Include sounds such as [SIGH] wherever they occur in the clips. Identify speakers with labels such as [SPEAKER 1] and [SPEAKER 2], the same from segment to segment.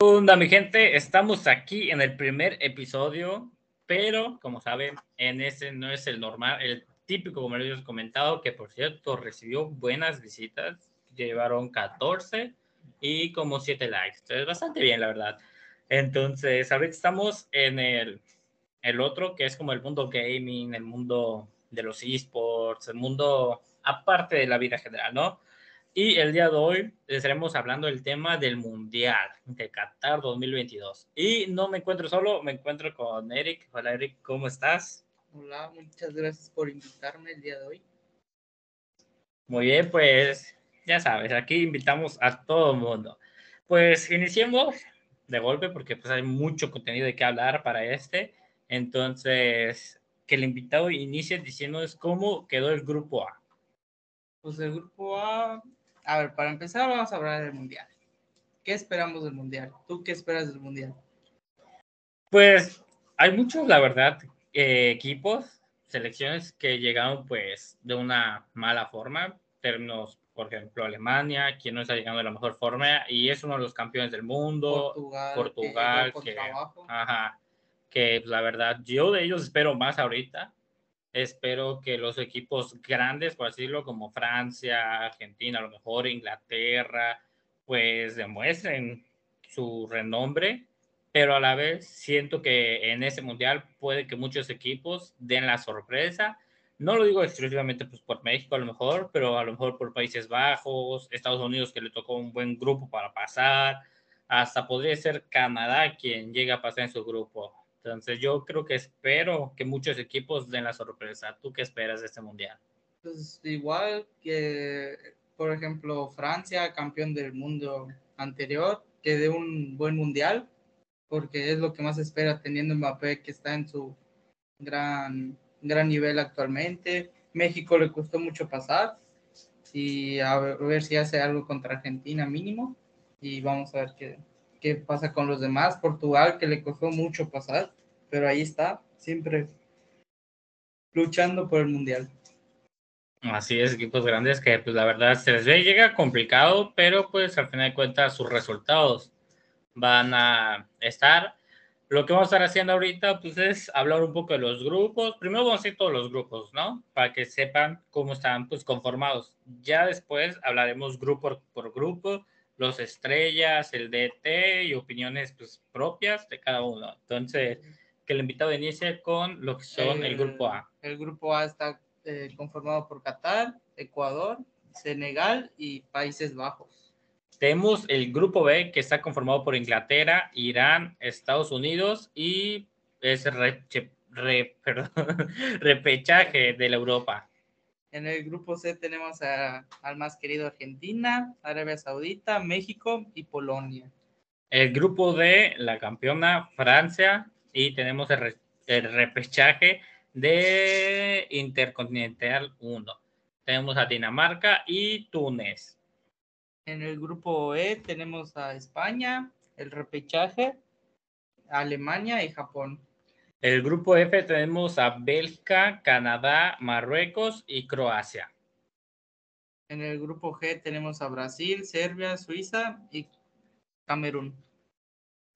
[SPEAKER 1] onda, mi gente? Estamos aquí en el primer episodio, pero como saben, en ese no es el normal, el típico, como les comentado, que por cierto recibió buenas visitas, llevaron 14 y como 7 likes, entonces bastante bien, la verdad. Entonces, ahorita estamos en el, el otro, que es como el mundo gaming, el mundo de los esports, el mundo aparte de la vida general, ¿no? Y el día de hoy estaremos hablando del tema del Mundial de Qatar 2022. Y no me encuentro solo, me encuentro con Eric. Hola Eric, ¿cómo estás?
[SPEAKER 2] Hola, muchas gracias por invitarme el día de hoy.
[SPEAKER 1] Muy bien, pues ya sabes, aquí invitamos a todo el mundo. Pues iniciemos de golpe porque pues hay mucho contenido de qué hablar para este. Entonces, que el invitado inicie diciéndonos cómo quedó el grupo A.
[SPEAKER 2] Pues el grupo A, a ver, para empezar vamos a hablar del Mundial. ¿Qué esperamos del Mundial? ¿Tú qué esperas del Mundial?
[SPEAKER 1] Pues hay muchos, la verdad, eh, equipos, selecciones que llegaron pues de una mala forma, términos, por ejemplo, Alemania, quien no está llegando de la mejor forma y es uno de los campeones del mundo,
[SPEAKER 2] Portugal,
[SPEAKER 1] Portugal,
[SPEAKER 2] que,
[SPEAKER 1] que, ajá, que pues, la verdad yo de ellos espero más ahorita. Espero que los equipos grandes, por así decirlo, como Francia, Argentina, a lo mejor Inglaterra, pues demuestren su renombre, pero a la vez siento que en ese mundial puede que muchos equipos den la sorpresa. No lo digo exclusivamente pues, por México a lo mejor, pero a lo mejor por Países Bajos, Estados Unidos que le tocó un buen grupo para pasar, hasta podría ser Canadá quien llega a pasar en su grupo. Entonces yo creo que espero que muchos equipos den la sorpresa. ¿Tú qué esperas de este mundial?
[SPEAKER 2] Pues igual que, por ejemplo, Francia, campeón del mundo anterior, que dé un buen mundial, porque es lo que más espera teniendo Mbappé que está en su gran, gran nivel actualmente. México le costó mucho pasar y a ver, a ver si hace algo contra Argentina mínimo y vamos a ver qué, qué pasa con los demás. Portugal, que le costó mucho pasar, pero ahí está, siempre luchando por el mundial.
[SPEAKER 1] Así es, equipos grandes que pues la verdad se les ve llega complicado, pero pues al final de cuentas sus resultados van a estar. Lo que vamos a estar haciendo ahorita pues es hablar un poco de los grupos. Primero vamos a decir todos los grupos, ¿no? Para que sepan cómo están pues conformados. Ya después hablaremos grupo por grupo, los estrellas, el DT y opiniones pues propias de cada uno. Entonces, que el invitado inicie con lo que son el, grupo A.
[SPEAKER 2] El grupo A está eh, conformado por Qatar, Ecuador, Senegal y Países Bajos.
[SPEAKER 1] Tenemos el grupo B que está conformado por Inglaterra, Irán, Estados Unidos y es re, re, [LAUGHS] perdón, repechaje de la Europa.
[SPEAKER 2] En el grupo C tenemos a, al más querido Argentina, Arabia Saudita, México y Polonia.
[SPEAKER 1] El grupo D, la campeona Francia y tenemos el, re, el repechaje de Intercontinental 1. Tenemos a Dinamarca y Túnez.
[SPEAKER 2] En el grupo E tenemos a España, el repechaje, Alemania y Japón.
[SPEAKER 1] El grupo F tenemos a Bélgica, Canadá, Marruecos y Croacia.
[SPEAKER 2] En el grupo G tenemos a Brasil, Serbia, Suiza y Camerún.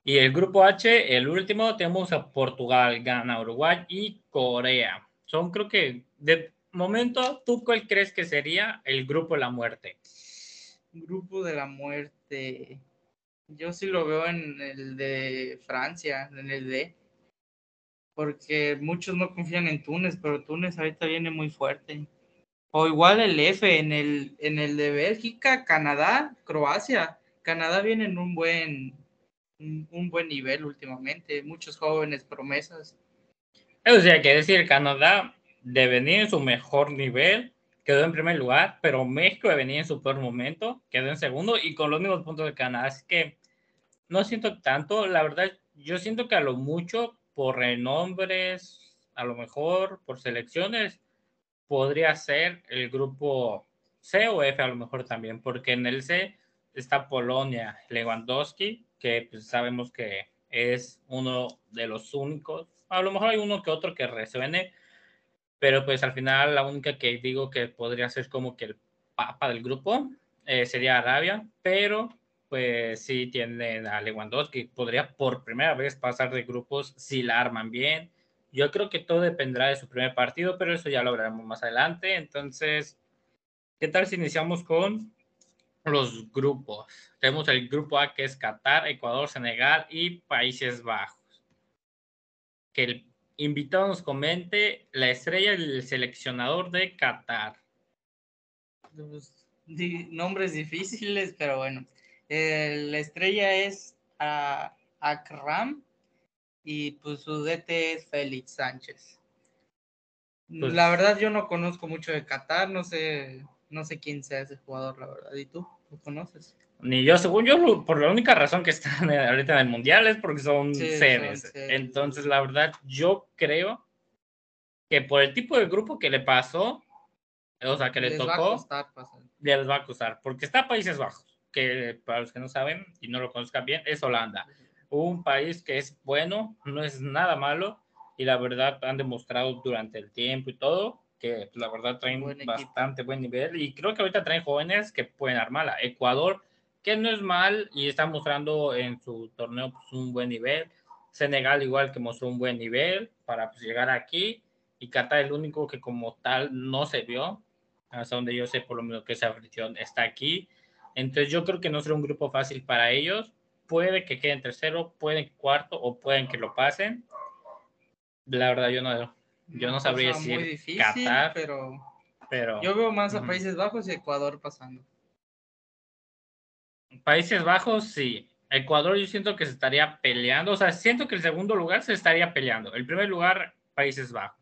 [SPEAKER 1] Y el grupo H, el último, tenemos a Portugal, Ghana, Uruguay y Corea. Son creo que de momento, ¿tú cuál crees que sería el grupo de la muerte?
[SPEAKER 2] Grupo de la muerte. Yo sí lo veo en el de Francia, en el D. Porque muchos no confían en Túnez, pero Túnez ahorita viene muy fuerte. O igual el F, en el, en el de Bélgica, Canadá, Croacia. Canadá viene en un buen, un, buen nivel últimamente. Muchos jóvenes promesas.
[SPEAKER 1] O sea, que decir, Canadá de venir en su mejor nivel, quedó en primer lugar, pero México de venir en su peor momento, quedó en segundo y con los mismos puntos de Canadá. Así que no siento tanto, la verdad, yo siento que a lo mucho por renombres, a lo mejor por selecciones, podría ser el grupo C o F a lo mejor también, porque en el C está Polonia, Lewandowski, que pues, sabemos que es uno de los únicos, a lo mejor hay uno que otro que resuene, pero pues al final la única que digo que podría ser como que el papa del grupo eh, sería Arabia, pero pues sí tienen a Lewandowski, podría por primera vez pasar de grupos si la arman bien. Yo creo que todo dependerá de su primer partido, pero eso ya lo veremos más adelante. Entonces, ¿qué tal si iniciamos con los grupos? Tenemos el grupo A que es Qatar, Ecuador, Senegal y Países Bajos. Que el invitado nos comente la estrella del seleccionador de Qatar.
[SPEAKER 2] Pues, nombres difíciles, pero bueno. Eh, la estrella es a Akram y pues su DT es Félix Sánchez. Pues la verdad yo no conozco mucho de Qatar, no sé, no sé quién sea ese jugador, la verdad. ¿Y tú? ¿Lo conoces?
[SPEAKER 1] Ni yo, según yo, por la única razón que están ahorita en el Mundial es porque son, sedes. Entonces, la verdad, yo creo que por el tipo de grupo que le pasó, o sea, que le tocó, les va a costar, porque está Países Bajos que para los que no saben y no lo conozcan bien, es Holanda. Un país que es bueno, no es nada malo y la verdad han demostrado durante el tiempo y todo que la verdad traen bastante buen nivel y creo que ahorita traen jóvenes que pueden armarla. Ecuador, que no es mal y está mostrando en su torneo pues, un buen nivel. Senegal igual que mostró un buen nivel para pues, llegar aquí y Qatar el único que como tal no se vio, hasta donde yo sé por lo menos que esa afición está aquí entonces yo creo que no será un grupo fácil para ellos. Puede que queden tercero, pueden cuarto o pueden que lo pasen. La verdad yo no, yo no sabría decir muy difícil, Qatar,
[SPEAKER 2] pero, pero yo veo más a Países Bajos y Ecuador pasando.
[SPEAKER 1] Países Bajos sí. Ecuador yo siento que se estaría peleando, o sea, siento que el segundo lugar se estaría peleando. El primer lugar, Países Bajos.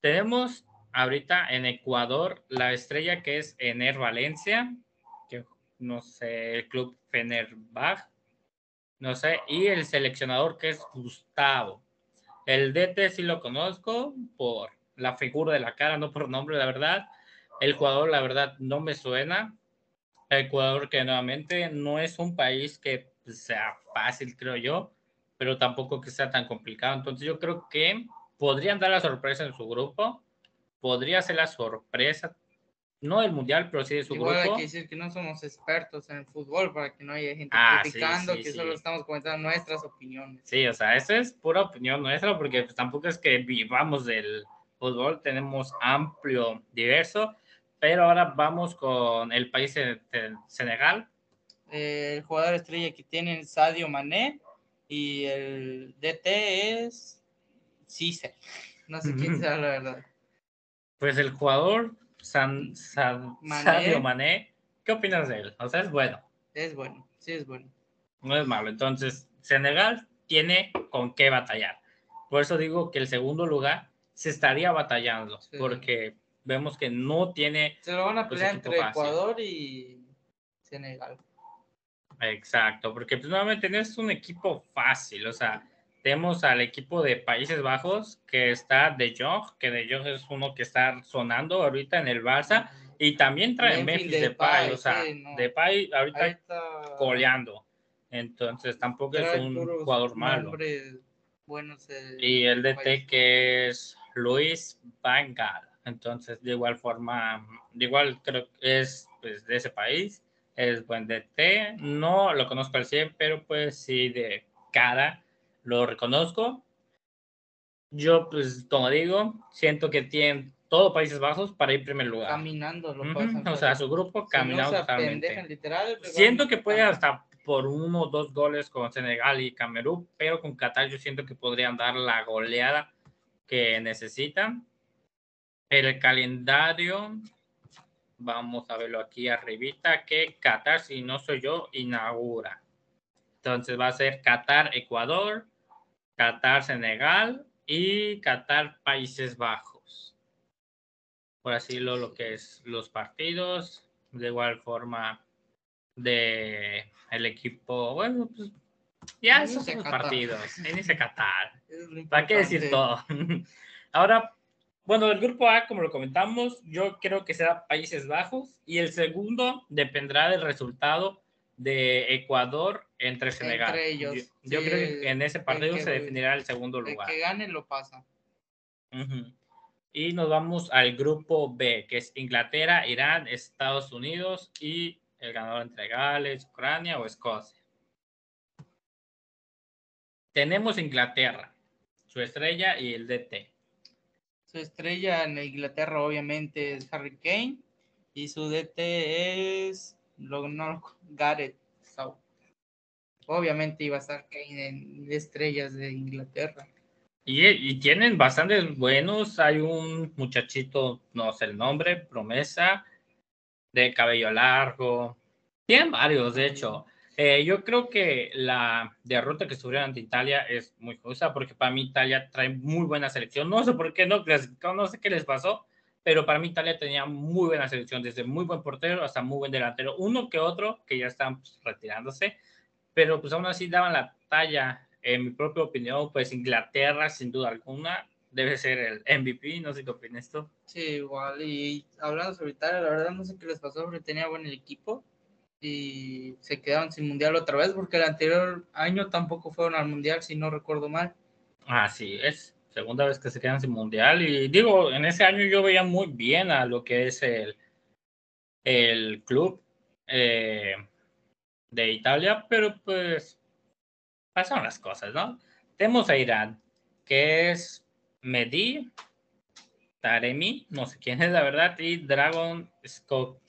[SPEAKER 1] Tenemos ahorita en Ecuador la estrella que es Ener Valencia, no sé, el club Fenerbahce, no sé, y el seleccionador que es Gustavo. El DT sí lo conozco por la figura de la cara, no por nombre, la verdad. El jugador, la verdad, no me suena. Ecuador, que nuevamente no es un país que sea fácil, creo yo, pero tampoco que sea tan complicado. Entonces yo creo que podrían dar la sorpresa en su grupo. Podría ser la sorpresa no del mundial, pero sí de su
[SPEAKER 2] Igual
[SPEAKER 1] grupo.
[SPEAKER 2] hay que decir que no somos expertos en el fútbol para que no haya gente ah, criticando, que solo estamos comentando nuestras opiniones.
[SPEAKER 1] Sí, o sea, eso es pura opinión nuestra porque pues, tampoco es que vivamos del fútbol, tenemos amplio, diverso, pero ahora vamos con el país de, Senegal.
[SPEAKER 2] el jugador estrella que tienen Sadio Mané y el DT es Cise. No sé quién sea la verdad.
[SPEAKER 1] Pues el jugador San, Sadio Mané, ¿qué opinas de él? O sea, es bueno.
[SPEAKER 2] Es bueno, sí es bueno.
[SPEAKER 1] No es malo. Entonces, Senegal tiene con qué batallar. Por eso digo que el segundo lugar se estaría batallando, porque vemos que no tiene.
[SPEAKER 2] Se lo van a pues, pelear entre Ecuador y Senegal.
[SPEAKER 1] Exacto, porque pues nuevamente no es un equipo fácil, o sea, tenemos al equipo de Países Bajos, que está De Jong, que De Jong es uno que está sonando ahorita en el Barça, y también trae Memphis, de Depay, o sea, de Depay ahorita está... coleando. Entonces tampoco es un jugador malo. y el DT que es Luis Van Entonces, de igual forma, de igual creo que es pues, de ese país, es buen DT. No lo conozco al 100, pero pues sí de cara lo reconozco. Yo, pues, como digo, siento que tienen todos Países Bajos para ir primer lugar.
[SPEAKER 2] Caminando, lo
[SPEAKER 1] O sea, su grupo caminando totalmente. siento que puede hasta por uno o dos goles con Senegal y Camerún, pero con Qatar yo siento que podrían dar la goleada que necesitan. El calendario, vamos a verlo aquí arribita, que Qatar, si no soy yo, inaugura. Entonces va a ser Qatar, Ecuador, Qatar, Senegal y Qatar, Países Bajos. Por así lo, lo que es los partidos. De igual forma de el equipo, bueno, pues ya esos son los partidos. Inicia Qatar. [LAUGHS] ¿Para qué decir todo? [LAUGHS] Ahora, bueno, el grupo A, como lo comentamos, yo creo que será Países Bajos y el segundo dependerá del resultado de Ecuador entre Senegal. ellos. Yo, creo que en ese partido se definirá el segundo lugar.
[SPEAKER 2] El que gane lo pasa.
[SPEAKER 1] Y nos vamos al grupo B, que es Inglaterra, Irán, Estados Unidos y el ganador entre Gales, Ucrania o Escocia. Tenemos Inglaterra, su estrella y el DT.
[SPEAKER 2] Su estrella en Inglaterra obviamente es Harry Kane y su DT es no, Gareth Obviamente iba a estar Kane en estrellas de Inglaterra.
[SPEAKER 1] Y, y, tienen bastantes buenos. Hay un muchachito, no sé el nombre, promesa, de cabello largo. Tienen varios, de hecho. Eh, yo creo que la derrota que sufrieron ante Italia es muy justa porque para mí Italia trae muy buena selección. No sé por qué no no sé qué les pasó, pero para mí Italia tenía muy buena selección, desde muy buen portero hasta muy buen delantero. Uno que otro que ya están pues, retirándose, pero pues aún así daban la talla. En mi propia opinión, pues Inglaterra, sin duda alguna, debe ser el MVP. No sé qué opinas tú.
[SPEAKER 2] Sí, igual. Y hablando sobre Italia, la verdad no sé qué les pasó, porque tenía buen equipo y se quedaron sin mundial otra vez, porque el anterior año tampoco fueron al mundial, si no recuerdo mal.
[SPEAKER 1] Así es, segunda vez que se quedan sin mundial. Y digo, en ese año yo veía muy bien a lo que es el, el club. Eh, de Italia, pero pues pasaron las cosas, ¿no? Tenemos a Irán, que es Medi, Taremi, no sé quién es la verdad, y Dragon Scott,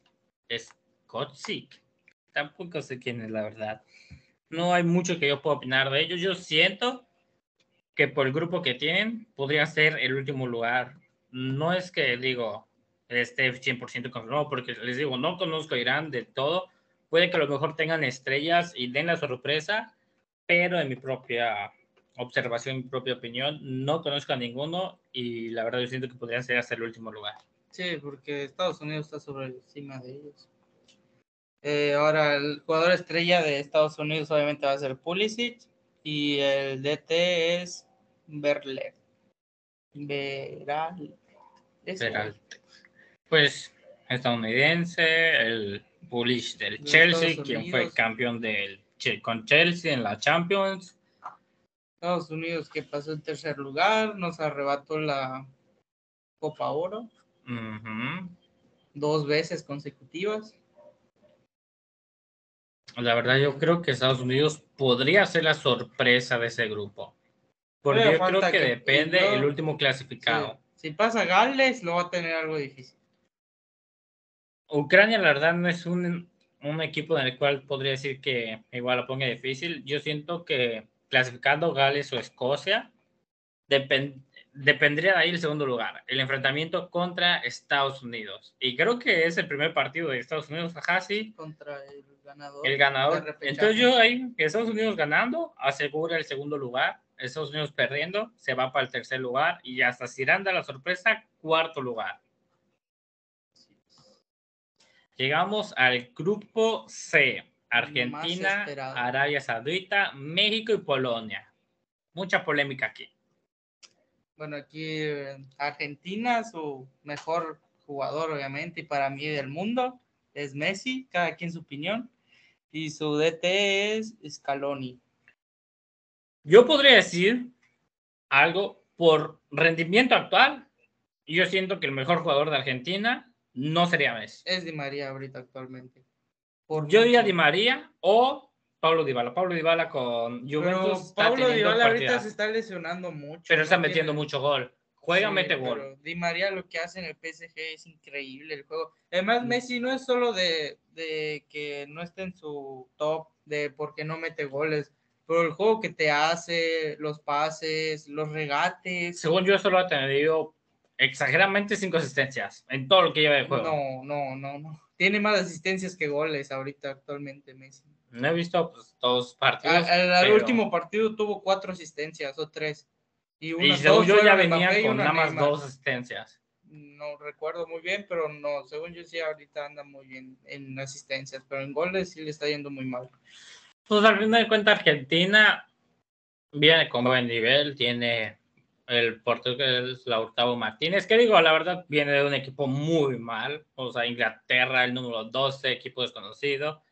[SPEAKER 1] Tampoco sé quién es la verdad. No hay mucho que yo pueda opinar de ellos. Yo siento que por el grupo que tienen podría ser el último lugar. No es que digo esté 100% confirmado, porque les digo, no conozco a Irán de todo Puede que a lo mejor tengan estrellas y den la sorpresa, pero en mi propia observación, mi propia opinión, no conozco a ninguno y la verdad yo siento que podrían ser hasta el último lugar.
[SPEAKER 2] Sí, porque Estados Unidos está sobre encima de ellos. Eh, ahora, el jugador estrella de Estados Unidos obviamente va a ser Pulisic y el DT es Berler. Veral.
[SPEAKER 1] Pues estadounidense, el Bullish del Chelsea, quien fue campeón del, con Chelsea en la Champions.
[SPEAKER 2] Estados Unidos que pasó en tercer lugar, nos arrebató la Copa Oro. Dos veces consecutivas.
[SPEAKER 1] La verdad, yo creo que Estados Unidos podría ser la sorpresa de ese grupo. Porque yo creo que, depende el último clasificado.
[SPEAKER 2] Si pasa Gales, lo va a tener algo difícil.
[SPEAKER 1] Ucrania, la verdad, no es un, un equipo en el cual podría decir que igual lo ponga difícil. Yo siento que clasificando Gales o Escocia, dependería de ahí el segundo lugar, el enfrentamiento contra Estados Unidos. Y creo que es el primer partido de Estados Unidos, ajá, sí.
[SPEAKER 2] Contra el ganador.
[SPEAKER 1] El ganador. Entonces yo ahí, Estados Unidos ganando, asegura el segundo lugar. Estados Unidos perdiendo, se va para el tercer lugar y hasta si irán la sorpresa, cuarto lugar. Llegamos al grupo C. Argentina, Arabia Saudita, México y Polonia. Mucha polémica aquí.
[SPEAKER 2] Bueno, aquí eh, Argentina, su mejor jugador, obviamente, y para mí del mundo, es Messi, cada quien su opinión. Y su DT es Scaloni.
[SPEAKER 1] Yo podría decir algo por rendimiento actual. Yo siento que el mejor jugador de Argentina no sería Messi.
[SPEAKER 2] Es Di María ahorita actualmente.
[SPEAKER 1] Yo diría Di María o Pablo Dybala. Pablo Dybala con Juventus.
[SPEAKER 2] Pablo Dybala ahorita se está lesionando mucho.
[SPEAKER 1] Pero está metiendo mucho gol. Juega, mete gol.
[SPEAKER 2] Di María lo que hace en el PSG es increíble el juego. Además, mm. Messi no es solo de, de que no esté en su top, de porque no mete goles pero el juego que te hace, los pases, los regates.
[SPEAKER 1] Según yo, solo ha tenido exageradamente cinco asistencias en todo lo que lleva de juego.
[SPEAKER 2] No, no, no, no. Tiene más asistencias que goles ahorita actualmente Messi.
[SPEAKER 1] No he visto pues, todos partidos.
[SPEAKER 2] Al, último partido tuvo cuatro asistencias o tres.
[SPEAKER 1] Y, una, según yo ya venía con nada más dos asistencias.
[SPEAKER 2] No recuerdo muy bien, pero no, según yo sí ahorita anda muy bien en asistencias, pero en goles sí le está yendo muy mal.
[SPEAKER 1] Pues al final de cuentas Argentina viene con buen nivel, tiene el portugués Lautaro Martínez, que digo, la verdad viene de un equipo muy mal, o sea, Inglaterra, el número 12, equipo desconocido,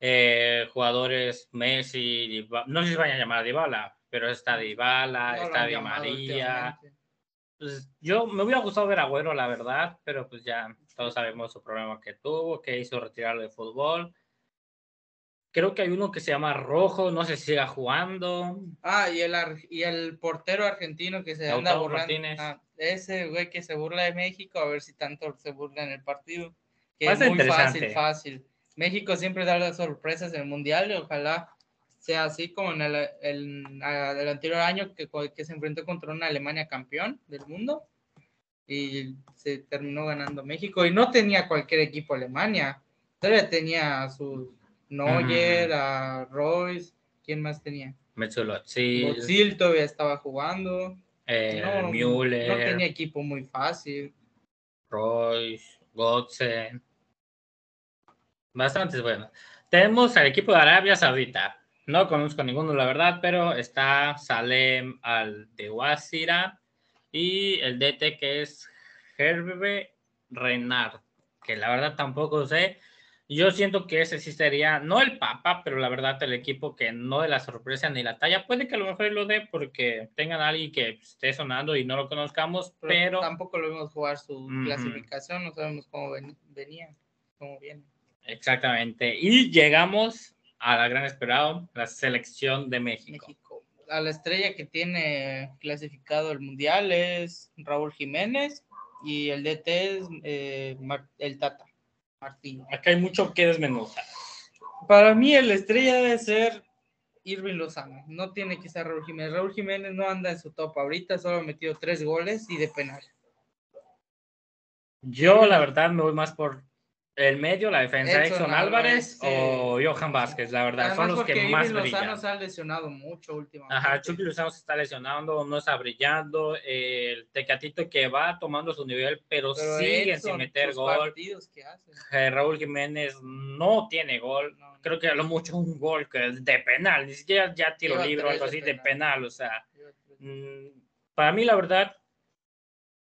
[SPEAKER 1] eh, jugadores Messi, no sé si van a llamar a Dybala, pero está Dybala, está Di María. Pues yo me hubiera gustado ver a Agüero, la verdad, pero pues ya todos sabemos su problema que tuvo, que hizo retirarlo de fútbol. Creo que hay uno que se llama Rojo, no sé si siga jugando.
[SPEAKER 2] Ah, y el, y el portero argentino que se anda burlando. Ah, ese güey que se burla de México, a ver si tanto se burla en el partido. Que es muy fácil, fácil. México siempre da las sorpresas en el Mundial y ojalá sea así como en el, el, anterior año que, que se enfrentó contra una Alemania campeón del mundo y se terminó ganando México y no tenía cualquier equipo Alemania, todavía tenía sus Neuer, a Royce, ¿quién más tenía?
[SPEAKER 1] Metzolozil.
[SPEAKER 2] todavía estaba jugando.
[SPEAKER 1] Eh, no, Müller.
[SPEAKER 2] No tenía equipo muy fácil.
[SPEAKER 1] Royce, Götze. Bastantes buenos. Tenemos al equipo de Arabia Saudita. No conozco ninguno, la verdad, pero está Salem al de Wazira y el DT que es Herbe Renard, que la verdad tampoco sé. Yo siento que ese sí sería, no el Papa, pero la verdad el equipo que no de la sorpresa ni la talla. Puede que a lo mejor lo dé porque tengan a alguien que esté sonando y no lo conozcamos, pero...
[SPEAKER 2] tampoco lo vimos jugar su clasificación, no sabemos cómo venía, cómo viene.
[SPEAKER 1] Exactamente. Y llegamos a la gran esperado, la selección de México. México.
[SPEAKER 2] A la estrella que tiene clasificado el Mundial es Raúl Jiménez y el DT es eh, el Tata. Martín.
[SPEAKER 1] Acá hay mucho que desmenuzar.
[SPEAKER 2] Para mí, el estrella debe ser Irving Lozano. No tiene que ser Raúl Jiménez. Raúl Jiménez no anda en su top ahorita, solo ha metido tres goles y de penal.
[SPEAKER 1] Yo, la verdad, me voy más por el medio, la defensa, Edson, Álvarez, o Johan Vázquez, la verdad, son los que más brillan.
[SPEAKER 2] Lozano se ha lesionado mucho últimamente.
[SPEAKER 1] Ajá, Chucky Lozano se está lesionando, no está brillando, el Tecatito que va tomando su nivel, pero, sigue sin meter gol. Eh, Raúl Jiménez no tiene gol, creo que a lo mucho un gol que es de penal, ni siquiera ya tiro libre o algo así de penal, o sea, mm, para mí la verdad,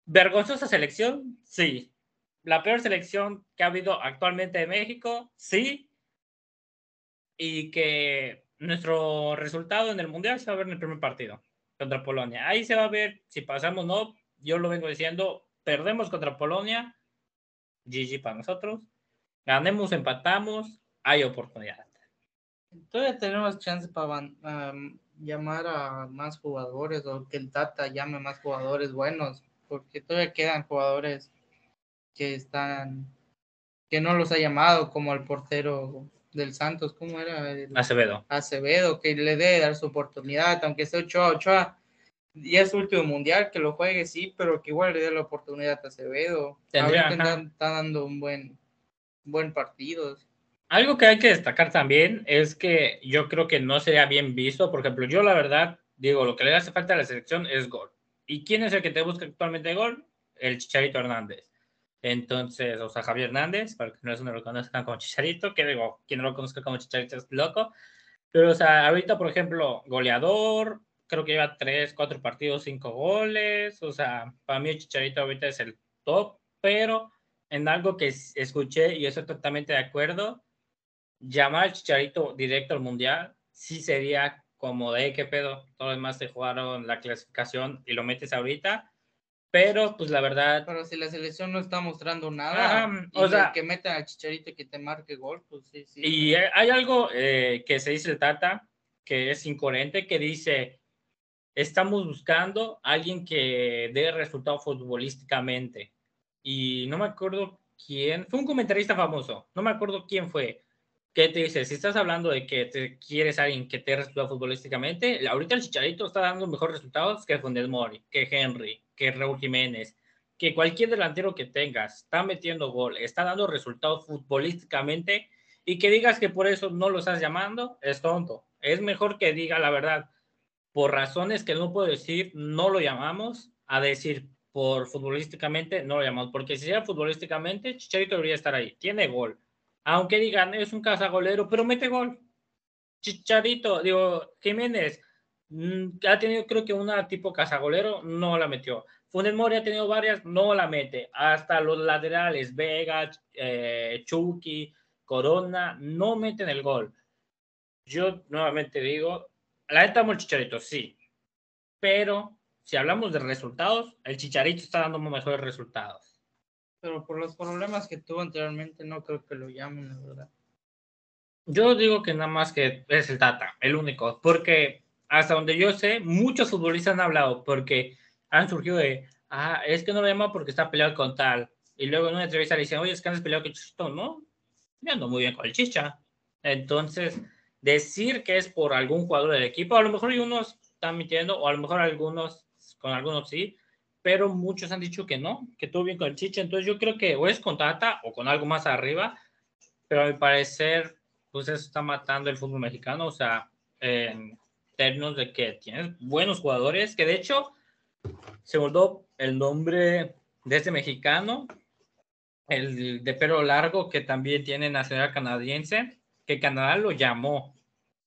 [SPEAKER 1] vergonzosa selección, sí, la peor selección que ha habido actualmente de México, sí, y que nuestro resultado en el Mundial se va a ver en el primer partido contra Polonia. Ahí se va a ver si pasamos o no. Yo lo vengo diciendo, perdemos contra Polonia, GG para nosotros. Ganemos, empatamos, hay oportunidad.
[SPEAKER 2] Todavía tenemos chance para llamar a más jugadores o que el Tata llame más jugadores buenos, porque todavía quedan jugadores que están, que no los ha llamado, como al portero del Santos, ¿cómo era?
[SPEAKER 1] Acevedo.
[SPEAKER 2] Acevedo, que le dé dar su oportunidad, aunque sea Ochoa, Ochoa, ya es su último mundial, que lo juegue, sí, pero que igual le dé la oportunidad a Acevedo. Ahorita está, dando un buen, buen partido.
[SPEAKER 1] Algo que hay que destacar también es que yo creo que no sería bien visto, por ejemplo, yo la verdad digo, lo que le hace falta a la selección es gol. ¿Y quién es el que te busca actualmente gol? El Chicharito Hernández. Entonces, o sea, Javier Hernández, para que no lo conozcan como Chicharito, que digo, quien no lo conozca como Chicharito es loco. Pero, o sea, ahorita, por ejemplo, goleador, creo que lleva tres, cuatro partidos, cinco goles. O sea, para mí Chicharito ahorita es el top, pero en algo que escuché y estoy totalmente de acuerdo, llamar al Chicharito directo al Mundial sí sería como de qué pedo, todos los demás te jugaron la clasificación y lo metes ahorita pero pues la verdad.
[SPEAKER 2] Pero si la selección no está mostrando nada, o sea, que meta al chicharito y que te marque gol, pues sí, sí.
[SPEAKER 1] Y hay algo eh, que se dice el Tata que es incoherente, que dice: estamos buscando a alguien que dé resultado futbolísticamente. Y no me acuerdo quién, fue un comentarista famoso, no me acuerdo quién fue. ¿Qué te dice? Si estás hablando de que te quieres alguien que te dé resultado futbolísticamente, ahorita el Chicharito está dando mejores resultados que Funes Mori, que Henry, que Raúl Jiménez, que cualquier delantero que tengas está metiendo gol, está dando resultados futbolísticamente y que digas que por eso no lo estás llamando, es tonto. Es mejor que diga la verdad, por razones que no puedo decir, no lo llamamos, a decir por futbolísticamente no lo llamamos, porque si sea futbolísticamente, Chicharito debería estar ahí, tiene gol. Aunque digan, es un cazagolero, pero mete gol. Chicharito, digo, Jiménez, Mm, ha tenido creo que una tipo cazagolero, no la metió. Funes Mori ha tenido varias, no la mete. Hasta los laterales, Vega, eh, Chucky, Corona, no meten el gol. Yo nuevamente digo, la neta el Chicharito, sí. Pero si hablamos de resultados, el Chicharito está dando mejores resultados.
[SPEAKER 2] Pero por los problemas que tuvo anteriormente, no creo que lo llamen, la verdad.
[SPEAKER 1] Yo digo que nada más que es el Tata, el único, porque hasta donde yo sé, muchos futbolistas han hablado porque han surgido de, ah, es que no lo llama porque está peleado con tal. Y luego en una entrevista le dicen, oye, es que andas peleado con Chichito, ¿no? Yo ando muy bien con el Chicha. Entonces, decir que es por algún jugador del equipo, a lo mejor hay unos están mintiendo, o a lo mejor algunos, con algunos sí, pero muchos han dicho que no, que todo bien con el Chicha. Entonces, yo creo que o es con Tata o con algo más arriba, pero a mi parecer, pues eso está matando el fútbol mexicano, o sea, en términos de que tienes buenos jugadores, que de hecho se volvió el nombre de este mexicano, el de pelo largo que también tiene nacional canadiense, que Canadá lo llamó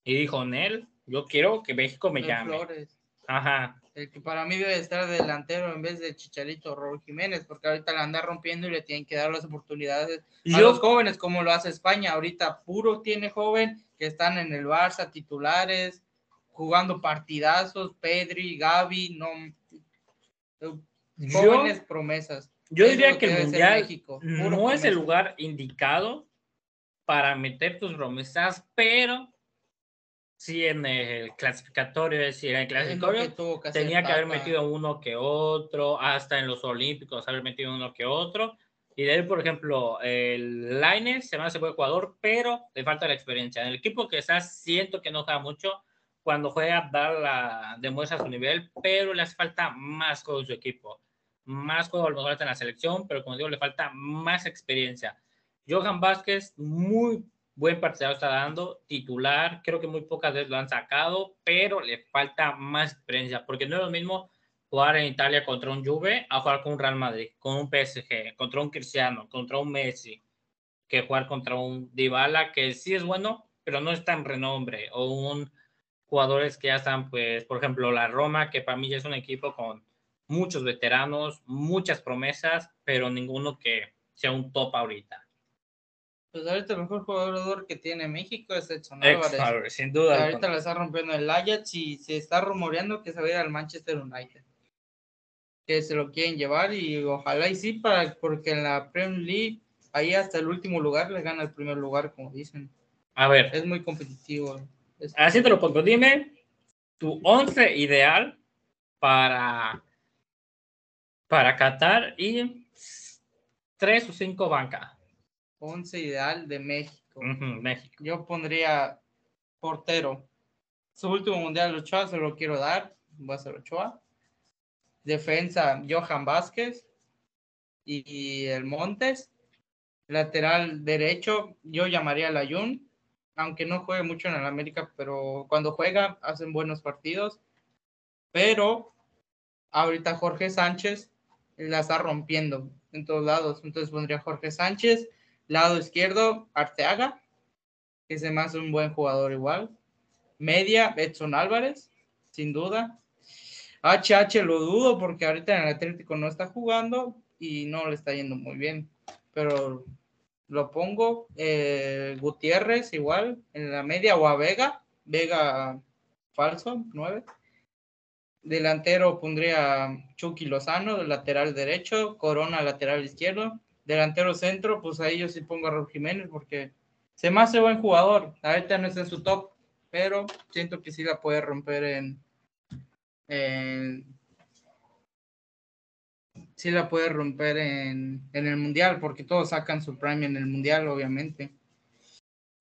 [SPEAKER 1] y dijo, Nel, yo quiero que México me llame.
[SPEAKER 2] Flores.
[SPEAKER 1] Ajá.
[SPEAKER 2] El que para mí debe estar delantero en vez de Chicharito Raúl Jiménez, porque ahorita la anda rompiendo y le tienen que dar las oportunidades a los jóvenes, como lo hace España. Ahorita puro tiene joven que están en el Barça, titulares, jugando partidazos, Pedri, Gaby, no. Jóvenes promesas.
[SPEAKER 1] Yo diría que el Mundial no es el lugar indicado para meter tus promesas, pero sí en el clasificatorio, es decir, en el clasificatorio tenía que haber metido uno que otro, hasta en los Olímpicos haber metido uno que otro. Y de ahí, por ejemplo, el Lines se me hace buen jugador, pero le falta la experiencia. En el equipo que está, siento que no juega mucho. Cuando juega, la, demuestra su nivel, pero le hace falta más en su equipo más juego a lo mejor está en la selección, pero como digo, le falta más experiencia. Johan Vázquez, muy buen partido está dando, titular, creo que muy pocas veces lo han sacado, pero le falta más experiencia, porque no es lo mismo jugar en Italia contra un Juve a jugar con un Real Madrid, con un PSG, contra un Cristiano, contra un Messi, que jugar contra un Dybala, que sí es bueno, pero no es tan renombre, o un jugadores que ya están, pues, por ejemplo, la Roma, que para mí ya es un equipo con muchos veteranos, muchas promesas, pero ninguno que sea un top ahorita.
[SPEAKER 2] Pues ahorita el mejor jugador que tiene México es Edson Álvarez.
[SPEAKER 1] sin duda.
[SPEAKER 2] ahorita le está rompiendo el Ajax y se está rumoreando que se va a ir al Manchester United. Que se lo quieren llevar y ojalá y sí, para, porque en la Premier League, ahí hasta el último lugar le gana el primer lugar, como dicen.
[SPEAKER 1] A ver.
[SPEAKER 2] Es muy competitivo.
[SPEAKER 1] Así te lo pongo. Dime tu once ideal para para Qatar y tres o cinco bancas.
[SPEAKER 2] Once ideal de México.
[SPEAKER 1] México.
[SPEAKER 2] Yo pondría portero. Su último mundial Ochoa se lo quiero dar. Va a ser Ochoa. Defensa Johan Vázquez y el Montes. Lateral derecho, yo llamaría a Layun, aunque no juegue mucho en el América, pero cuando juega hacen buenos partidos. Pero ahorita Jorge Sánchez la está rompiendo en todos lados. Entonces pondría Jorge Sánchez, lado izquierdo, Arteaga, que me hace un buen jugador igual. Media, Edson Álvarez, sin duda. HH lo dudo porque ahorita en el Atlético no está jugando y no le está yendo muy bien. Pero lo pongo eh, Gutiérrez igual en la media o a Vega. Vega falso, 9. Delantero pondría Chucky Lozano, lateral derecho, Corona, lateral izquierdo. Delantero centro, pues ahí yo sí pongo a Raúl Jiménez porque se me hace buen jugador. Ahorita no está en su top, pero siento que sí la puede romper en, en sí la puede romper en, en, el mundial, porque todos sacan su prime en el mundial, obviamente.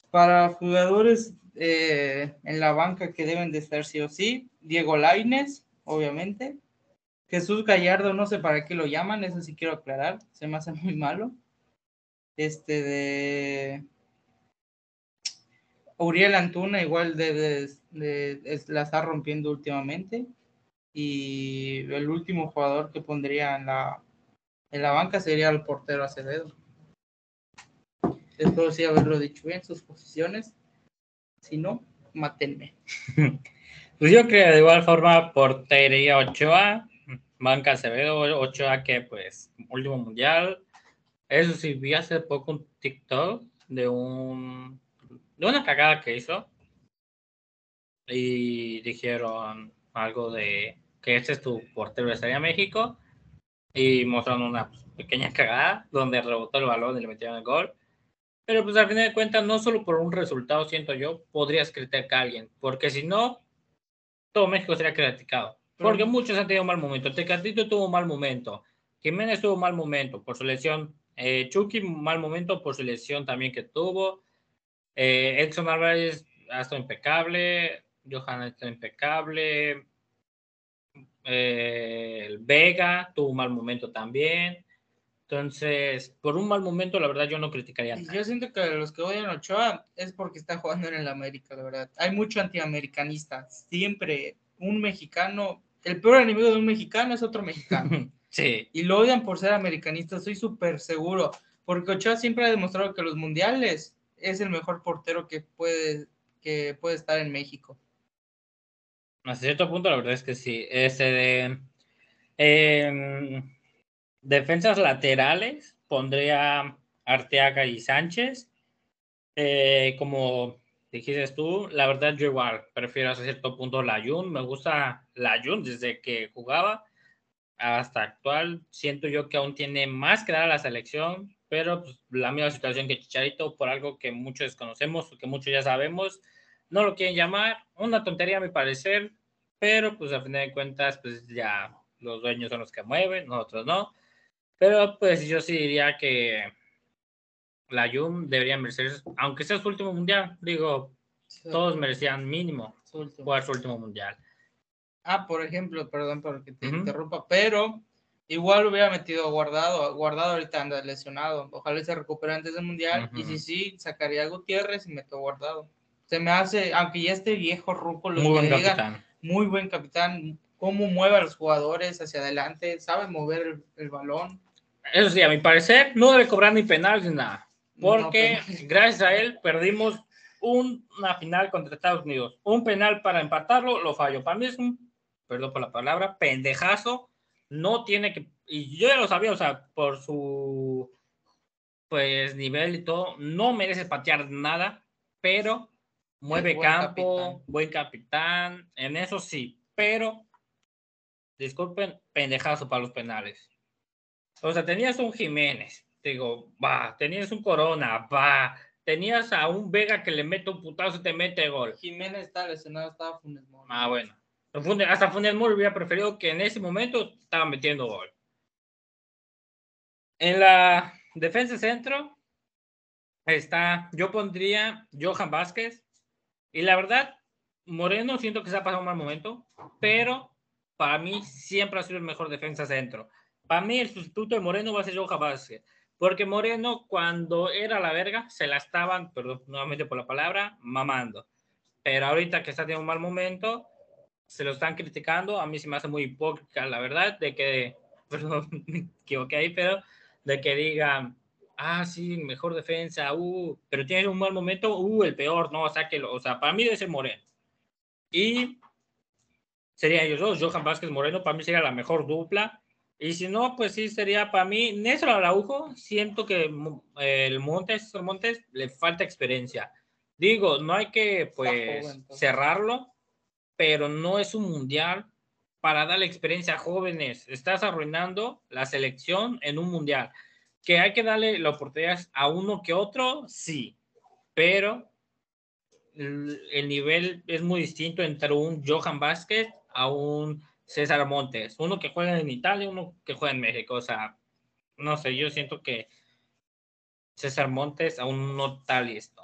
[SPEAKER 2] Para jugadores eh, en la banca que deben de estar sí o sí, Diego Laines, obviamente. Jesús Gallardo, no sé para qué lo llaman, eso sí quiero aclarar, se me hace muy malo. Este de Uriel Antuna, igual de, la está rompiendo últimamente. Y el último jugador que pondría en la, en la banca sería el portero Acevedo. Espero sí haberlo dicho bien, sus posiciones. Si no, mátenme. [LAUGHS]
[SPEAKER 1] Pues yo creo de igual forma portería Ochoa, Banca Acevedo, Ochoa que pues último mundial. Eso sí, vi hace poco un TikTok de un de una cagada que hizo y dijeron algo de que este es tu portero de Estaría México y mostrando una pequeña cagada donde rebotó el balón y le metieron el gol. Pero pues al final de cuentas, no solo por un resultado, siento yo, podrías criticar a alguien, porque si no, todo México sería criticado. Porque muchos han tenido mal momento. Tecatito tuvo un mal momento. Jiménez tuvo un mal momento por su lesión. Eh, Chucky, mal momento por su lesión también que tuvo. Eh, Edson Álvarez ha estado impecable. Johan ha estado impecable. Eh, el Vega tuvo un mal momento también. Entonces, por un mal momento, la verdad, yo no criticaría.
[SPEAKER 2] Yo siento que los que odian a Ochoa es porque está jugando en el América, la verdad. Hay mucho antiamericanista. Siempre un mexicano, el peor enemigo de un mexicano es otro mexicano. [LAUGHS]
[SPEAKER 1] sí.
[SPEAKER 2] Y lo odian por ser americanista, estoy súper seguro. Porque Ochoa siempre ha demostrado que los mundiales es el mejor portero que puede, que puede estar en México.
[SPEAKER 1] Hasta cierto punto, la verdad es que sí. Ese de. Eh, Defensas laterales, pondría Arteaga y Sánchez. Eh, como dijiste tú, la verdad yo igual prefiero a cierto punto la Jun. Me gusta la Jun desde que jugaba hasta actual. Siento yo que aún tiene más que dar a la selección, pero pues, la misma situación que Chicharito, por algo que muchos desconocemos, que muchos ya sabemos, no lo quieren llamar. Una tontería a mi parecer, pero pues a fin de cuentas, pues ya los dueños son los que mueven, nosotros no. Pero pues yo sí diría que la Jum debería merecer, aunque sea su último mundial, digo, todos merecían mínimo jugar su último mundial.
[SPEAKER 2] Ah, por ejemplo, perdón por que te interrumpa, pero igual hubiera metido guardado, guardado ahorita anda lesionado, ojalá se recupere antes del mundial, y si sí, sacaría a Gutiérrez y meto guardado. Se me hace, aunque ya esté viejo Ruco, lo
[SPEAKER 1] muy buen capitán.
[SPEAKER 2] muy buen capitán, cómo mueve a los jugadores hacia adelante, sabe mover el balón
[SPEAKER 1] eso sí, a mi parecer, no debe cobrar ni penal ni nada. Porque gracias a él perdimos una final contra Estados Unidos. Un penal para empatarlo, lo falló. Para mí es un, perdón por la palabra, pendejazo. No tiene que, y yo ya lo sabía, o sea, por su pues nivel y todo, no merece patear nada, pero mueve campo, buen capitán, en eso sí, pero disculpen, pendejazo para los penales. O sea, tenías un Jiménez, digo, va, tenías un Corona, va, tenías a un Vega que le mete un putazo y te mete gol.
[SPEAKER 2] Jiménez está lesionado, estaba Funes Mori.
[SPEAKER 1] Ah, bueno. Hasta Funes Mori hubiera preferido que en ese momento estaba metiendo gol. En la defensa centro está, yo pondría Johan Vázquez. Y la verdad, Moreno siento que se ha pasado un mal momento, pero para mí siempre ha sido el mejor defensa centro. Para mí el sustituto de Moreno va a ser Johan Vázquez, porque Moreno cuando era la verga se la estaban, perdón nuevamente por la palabra, mamando. Pero ahorita que está teniendo un mal momento, se lo están criticando. A mí se me hace muy hipócrita, la verdad, de que, [LAUGHS] perdón, me equivoqué ahí, pero de que digan, ah, sí, mejor defensa, uh, pero tiene un mal momento, uh, el peor, no, o sea, que, o sea, para mí debe ser Moreno. Y serían ellos dos, Johan Vázquez Moreno, para mí sería la mejor dupla y si no, pues sí, sería para mí, Néstor Araujo, siento que el Montes, Montes le falta experiencia. Digo, no hay que pues cerrarlo, pero no es un mundial para darle experiencia a jóvenes. Estás arruinando la selección en un mundial. Que hay que darle la oportunidad a uno que otro, sí, pero el nivel es muy distinto entre un Johan Vázquez a un César Montes, uno que juega en Italia, uno que juega en México, o sea, no sé, yo siento que César Montes aún no está listo.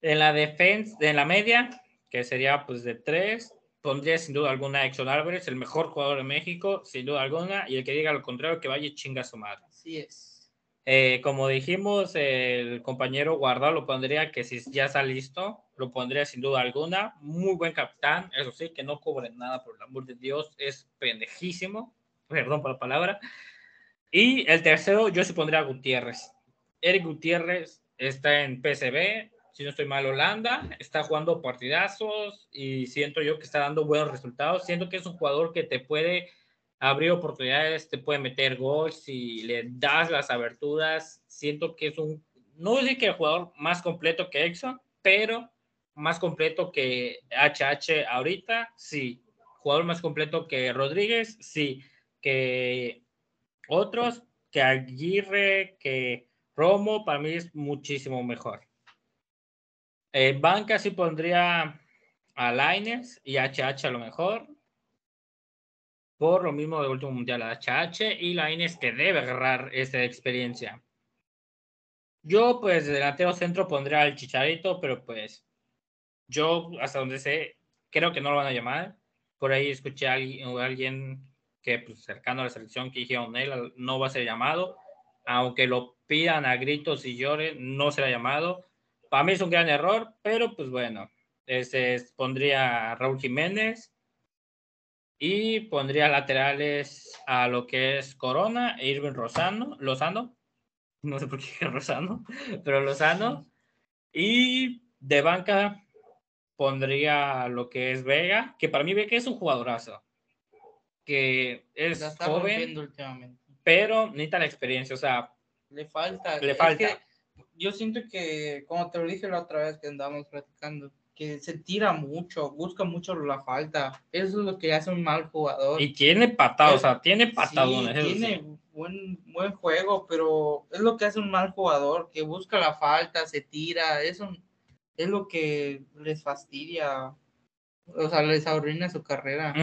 [SPEAKER 1] En la defensa, en la media, que sería pues de tres, pondría sin duda alguna a Exxon Álvarez, el mejor jugador de México, sin duda alguna, y el que diga lo contrario, que vaya chinga a su madre.
[SPEAKER 2] Así es.
[SPEAKER 1] Eh, como dijimos, el compañero Guardado lo pondría que si ya está listo, lo pondría sin duda alguna. Muy buen capitán, eso sí, que no cobre nada, por el amor de Dios, es pendejísimo, perdón por la palabra. Y el tercero, yo sí pondría a Gutiérrez. Eric Gutiérrez está en PCB, si no estoy mal, Holanda, está jugando partidazos y siento yo que está dando buenos resultados. Siento que es un jugador que te puede abrir oportunidades, te puede meter gol si le das las aberturas. Siento que es un, no sé que el jugador más completo que Exxon, pero más completo que HH ahorita, sí. Jugador más completo que Rodríguez, sí. Que otros que Aguirre, que Romo, para mí es muchísimo mejor. En banca sí pondría a Laines y HH a lo mejor. Por lo mismo del último mundial a HH y Laines que debe agarrar esa experiencia. Yo, pues, delantero centro pondría al Chicharito, pero pues, yo, hasta donde sé, creo que no lo van a llamar. Por ahí escuché a alguien, que, pues, cercano a la selección que dijeron, él no va a ser llamado. Aunque lo pidan a gritos y lloren, no será llamado. Para mí es un gran error, pero pues bueno, ese pondría a Raúl Jiménez y pondría laterales a lo que es Corona e Irving Rosano, Lozano, no sé por qué Rosano, [LAUGHS] pero Lozano. Y de banca pondría lo que es Vega, que para mí Vega es un jugadorazo, que es joven, pero necesita la experiencia, o sea,
[SPEAKER 2] le falta.
[SPEAKER 1] Le falta.
[SPEAKER 2] yo siento que, como te lo dije la otra vez que andábamos platicando, que se tira mucho, busca mucho la falta. Eso es lo que hace un mal jugador.
[SPEAKER 1] Y tiene patadas, o sea, tiene patadones.
[SPEAKER 2] tiene buen, buen juego, pero es lo que hace un mal jugador, que busca la falta, se tira, eso es lo que les fastidia. O sea, les arruina su carrera.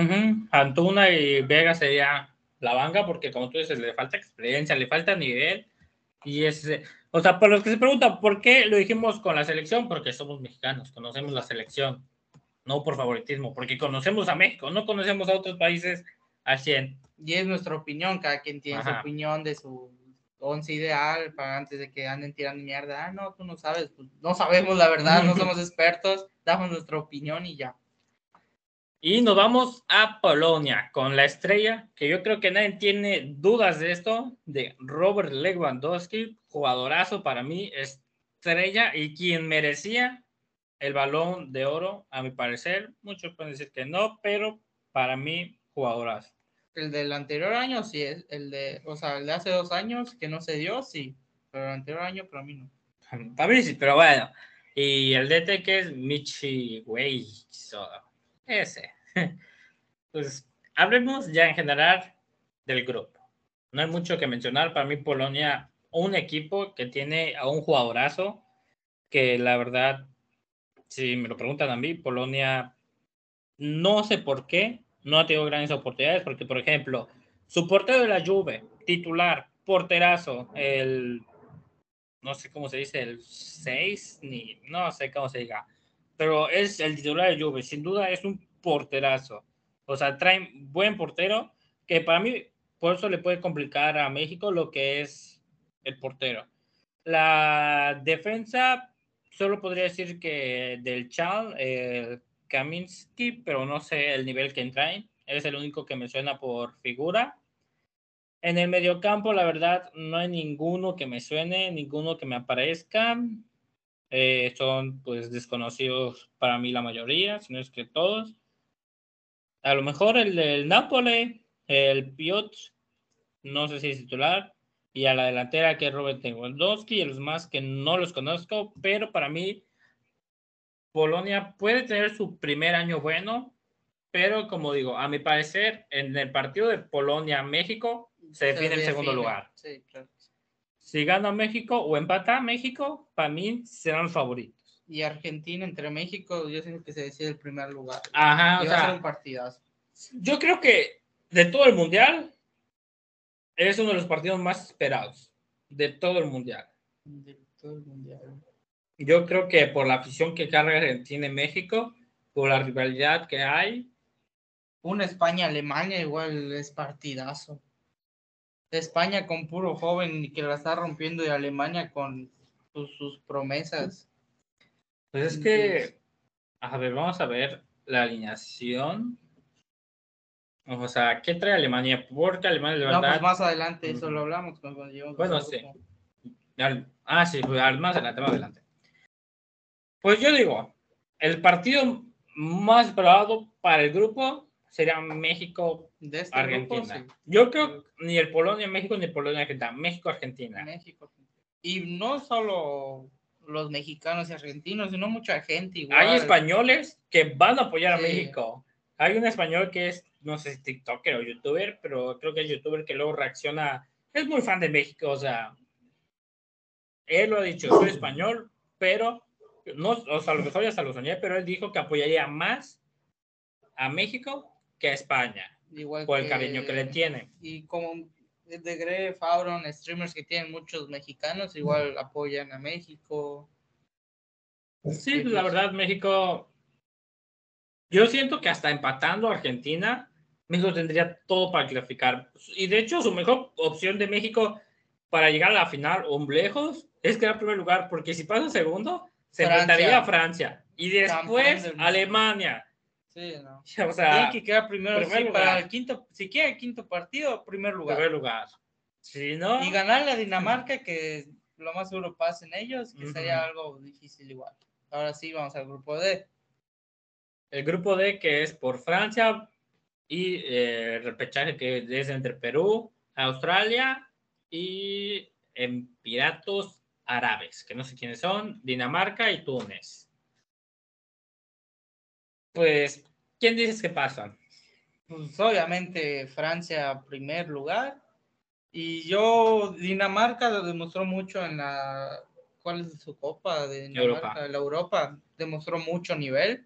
[SPEAKER 1] Antuna y Vega sería la banca porque como tú dices, le falta experiencia, le falta nivel. Y es, o sea, por los que se preguntan, ¿por qué lo dijimos con la selección? Porque somos mexicanos, conocemos la selección, no por favoritismo, porque conocemos a México, no conocemos a otros países al 100.
[SPEAKER 2] Y es nuestra opinión, cada quien tiene su opinión de su once ideal para antes de que anden tirando mierda. Ah, no, tú no sabes, pues, no sabemos la verdad, no [LAUGHS] somos expertos, damos nuestra opinión y ya.
[SPEAKER 1] Y nos vamos a Polonia con la estrella, que yo creo que nadie tiene dudas de esto, de Robert Lewandowski, jugadorazo para mí, estrella y quien merecía el balón de oro, a mi parecer. Muchos pueden decir que no, pero para mí, jugadorazo.
[SPEAKER 2] El del anterior año, sí, el de, o sea, el de hace dos años que no se dio, sí, pero el anterior año para mí no.
[SPEAKER 1] Para mí sí, pero bueno. Y el DT que es Michi Weiso ese. [LAUGHS] Pues hablemos ya en general del grupo. No hay mucho que mencionar. Para mí, Polonia, un equipo que tiene a un jugadorazo que la verdad, si me lo preguntan a mí, Polonia, no sé por qué, no ha tenido grandes oportunidades, porque, por ejemplo, su portero de la Juve, titular, porterazo, el, no sé cómo se dice, el 6, ni, no sé cómo se diga, pero es el titular de Juve, sin duda es un porterazo. O sea, traen buen portero, que para mí, por eso le puede complicar a México lo que es el portero. La defensa, solo podría decir que del Chal, el Kaminsky, pero no sé el nivel que traen. Es el único que me suena por figura. En el mediocampo, la verdad, no hay ninguno que me suene, ninguno que me aparezca. Eh, son pues desconocidos para mí la mayoría, si no es que todos. A lo mejor el del Napoli, el Piot, no sé si es titular, y a la delantera que es Robert Lewandowski y los más que no los conozco, pero para mí Polonia puede tener su primer año bueno, pero como digo, a mi parecer, en el partido de Polonia-México se define en segundo lugar. Sí, claro. Si gana México o empata México, para mí serán favoritos.
[SPEAKER 2] Y Argentina entre México, yo siento que se decide el primer lugar.
[SPEAKER 1] Ajá, o sea,
[SPEAKER 2] un partidazo.
[SPEAKER 1] Yo creo que de todo el mundial es uno de los partidos más esperados de todo el mundial.
[SPEAKER 2] De todo el mundial.
[SPEAKER 1] Yo creo que por la afición que carga Argentina en México, por la rivalidad que hay.
[SPEAKER 2] Una España-Alemania igual es partidazo. España con puro joven y que la está rompiendo y Alemania con sus, promesas.
[SPEAKER 1] Pues es que, a ver, vamos a ver la alineación. O sea, ¿qué trae Alemania? Porque Alemania de verdad... No, pues
[SPEAKER 2] más adelante, eso lo hablamos cuando
[SPEAKER 1] Bueno, sí. Ah, sí, pues, más adelante, más adelante. Pues yo digo, el partido más esperado para el grupo sería México de este Argentina. Yo creo que ni el Polonia México ni el Polonia Argentina, México Argentina.
[SPEAKER 2] México. Y no solo los mexicanos y argentinos, sino mucha gente igual.
[SPEAKER 1] Hay españoles que van a apoyar a México. Hay un español que es, no sé si TikToker o YouTuber, pero creo que es YouTuber que luego reacciona es muy fan de México, o sea, él lo ha dicho, soy español, pero no, o sea, lo mejor ya se lo soñé, pero él dijo que apoyaría más a México que a España,
[SPEAKER 2] Igual
[SPEAKER 1] por el cariño que le tienen.
[SPEAKER 2] Y como de Gref, Auron, streamers que tienen muchos mexicanos, igual apoyan a México.
[SPEAKER 1] Sí, la verdad, México, yo siento que hasta empatando a Argentina, México tendría todo para clasificar. Y de hecho, su mejor opción de México para llegar a la final o lejos es quedar en primer lugar, porque si pasa segundo, se
[SPEAKER 2] Francia.
[SPEAKER 1] enfrentaría a Francia. Y después. Alemania.
[SPEAKER 2] Sí, no. [LAUGHS]
[SPEAKER 1] O sea,
[SPEAKER 2] que quedar primero,
[SPEAKER 1] primer
[SPEAKER 2] sí,
[SPEAKER 1] lugar.
[SPEAKER 2] para el quinto, si quieren el quinto partido, primer lugar.
[SPEAKER 1] primer lugar. Si no,
[SPEAKER 2] Y ganarle a Dinamarca, [LAUGHS] que lo más seguro pasen ellos, que sería algo difícil igual. Ahora sí, vamos al grupo D.
[SPEAKER 1] el grupo D que es por Francia y eh, el repechaje que es entre Perú, Australia y en Piratos Árabes, que no sé quiénes son, Dinamarca y Túnez. Pues, ¿quién dices que pasan?
[SPEAKER 2] Pues obviamente Francia primer lugar. Y yo, Dinamarca lo demostró mucho en la... ¿Cuál es su copa de Dinamarca?
[SPEAKER 1] Europa.
[SPEAKER 2] La Europa. Demostró mucho nivel.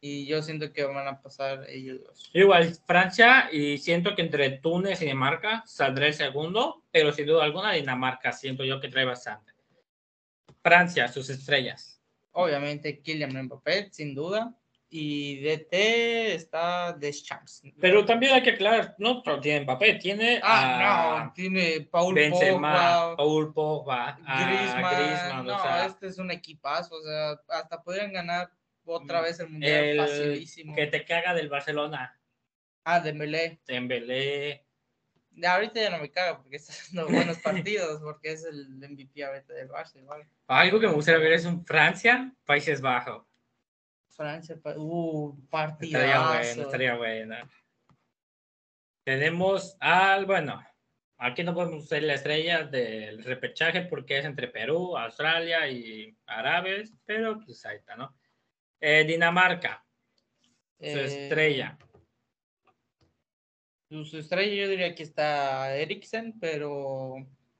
[SPEAKER 2] Y yo siento que van a pasar ellos dos.
[SPEAKER 1] Igual Francia y siento que entre Túnez y Dinamarca saldrá el segundo, pero sin duda alguna Dinamarca siento yo que trae bastante. Francia, sus estrellas.
[SPEAKER 2] Obviamente Kylian Mbappé, sin duda. Y DT está Deschamps.
[SPEAKER 1] Pero también hay que aclarar, no solo tiene Mbappé, tiene
[SPEAKER 2] Ah,
[SPEAKER 1] a
[SPEAKER 2] no, tiene Paul
[SPEAKER 1] Benzema,
[SPEAKER 2] Pogba,
[SPEAKER 1] Paul Pogba,
[SPEAKER 2] Griezmann.
[SPEAKER 1] Griezmann,
[SPEAKER 2] no,
[SPEAKER 1] o sea,
[SPEAKER 2] este es un equipazo. O sea, hasta podrían ganar otra vez el mundial
[SPEAKER 1] el
[SPEAKER 2] facilísimo.
[SPEAKER 1] que te caga del Barcelona,
[SPEAKER 2] Ah, Dembélé.
[SPEAKER 1] Dembélé,
[SPEAKER 2] De ahorita ya no me caga porque está haciendo buenos partidos, porque es el MVP ahorita del Barça, igual.
[SPEAKER 1] algo que me gustaría ver es un Francia, Países Bajos.
[SPEAKER 2] Francia, uh, partidazo.
[SPEAKER 1] Estaría bueno, estaría bueno. Tenemos al, bueno, aquí no podemos ser la estrella del repechaje porque es entre Perú, Australia y Árabes, pero pues ahí está, ¿no? Eh, Dinamarca, su
[SPEAKER 2] Eh,
[SPEAKER 1] estrella.
[SPEAKER 2] Su estrella yo diría que está Eriksen, pero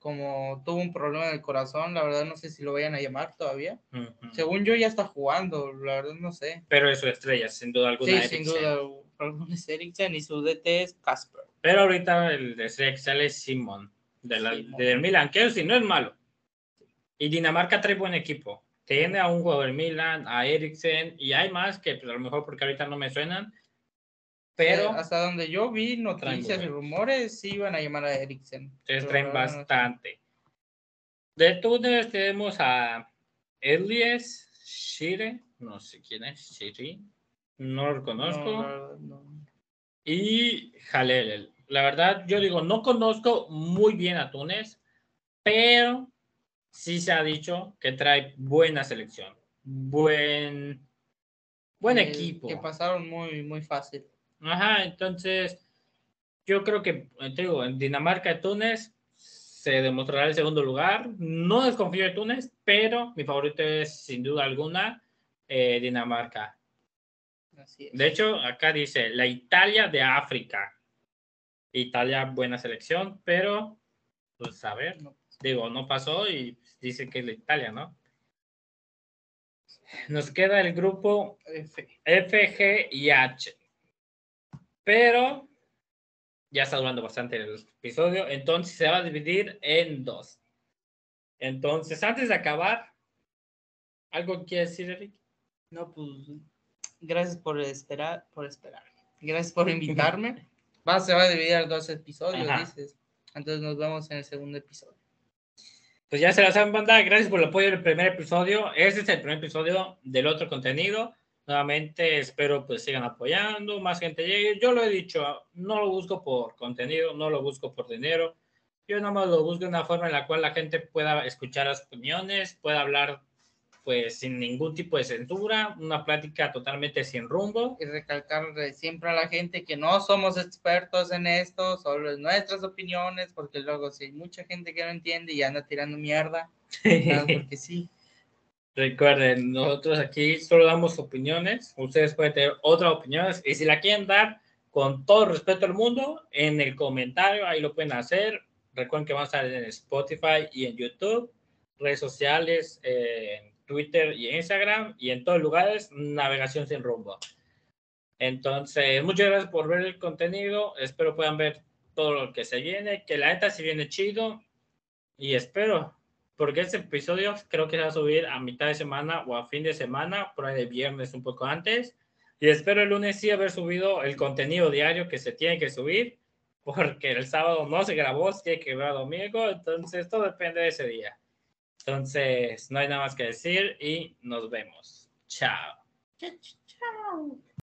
[SPEAKER 2] como tuvo un problema en el corazón, la verdad no sé si lo vayan a llamar todavía.
[SPEAKER 1] Ujú.
[SPEAKER 2] Según yo ya está jugando, la verdad no sé.
[SPEAKER 1] Pero es su estrella, sin duda alguna.
[SPEAKER 2] Sí,
[SPEAKER 1] Eriksen.
[SPEAKER 2] sin duda, alguno es Eriksen y su DT es Casper.
[SPEAKER 1] Pero ahorita el de estrella que sale es Simon, de la,
[SPEAKER 2] Simon.
[SPEAKER 1] del Milan, que si no es malo. Y Dinamarca trae buen equipo. Tiene a un jugador del Milan, a Eriksen, y hay más que pues, a lo mejor porque ahorita no me suenan. Pero
[SPEAKER 2] Eh, hasta donde yo vi noticias y rumores, sí iban a llamar a Eriksen. pero
[SPEAKER 1] traen
[SPEAKER 2] no
[SPEAKER 1] bastante. De Túnez tenemos a Elias Shire, no sé quién es, Shiri, no lo
[SPEAKER 2] No,
[SPEAKER 1] conozco.
[SPEAKER 2] la verdad, no.
[SPEAKER 1] y Jalel. La verdad, yo digo, no conozco muy bien a Túnez, pero sí se ha dicho que trae buena selección, buen, buen
[SPEAKER 2] Que-
[SPEAKER 1] equipo.
[SPEAKER 2] Que pasaron muy, muy fácil.
[SPEAKER 1] Ajá, entonces yo creo que, eh, te digo, en Dinamarca y Túnez se demostrará el segundo lugar. No desconfío de Túnez, pero mi favorito es sin duda alguna eh, Dinamarca.
[SPEAKER 2] Así es.
[SPEAKER 1] De hecho, acá dice la Italia de África. Italia, buena selección, pero, pues a ver,
[SPEAKER 2] No.
[SPEAKER 1] digo, no pasó y dice que es la Italia, ¿no? Nos queda el grupo
[SPEAKER 2] F.
[SPEAKER 1] F, G y H. Pero ya está durando bastante el episodio, entonces se va a dividir en dos. Entonces, antes de acabar, ¿algo quiere decir, Eric?
[SPEAKER 2] No, pues gracias por esperar, por esperar. Gracias por invitarme. [LAUGHS] Va, se va a dividir en dos episodios,
[SPEAKER 1] Ajá.
[SPEAKER 2] dices. Entonces nos vemos en el segundo episodio.
[SPEAKER 1] Pues ya se la saben, banda. Gracias por el apoyo del primer episodio. Este es el primer episodio del otro contenido. Nuevamente espero pues sigan apoyando, más gente llegue. Yo lo he dicho, no lo busco por contenido, no lo busco por dinero. Yo nada más lo busco de una forma en la cual la gente pueda escuchar las opiniones, pueda hablar pues sin ningún tipo de censura, una plática totalmente sin rumbo.
[SPEAKER 2] Y recalcarle siempre a la gente que no somos expertos en esto, solo es nuestras opiniones, porque luego si hay mucha gente que no entiende y anda tirando mierda, [LAUGHS] porque sí.
[SPEAKER 1] Recuerden, nosotros aquí solo damos opiniones, ustedes pueden tener otras opiniones y si la quieren dar con todo el respeto al mundo, en el comentario ahí lo pueden hacer. Recuerden que vamos a estar en Spotify y en YouTube, redes sociales, en Twitter y Instagram, y en todos lugares, navegación sin rumbo. Entonces, muchas gracias por ver el contenido. Espero puedan ver todo lo que se viene, que la neta se viene chido. Y espero, porque este episodio creo que se va a subir a mitad de semana o a fin de semana, por ahí de viernes un poco antes. Y espero el lunes sí haber subido el contenido diario que se tiene que subir, porque el sábado no se grabó, se tiene que grabar domingo, entonces todo depende de ese día. Entonces, no hay nada más que decir y nos vemos. Chao. Chao.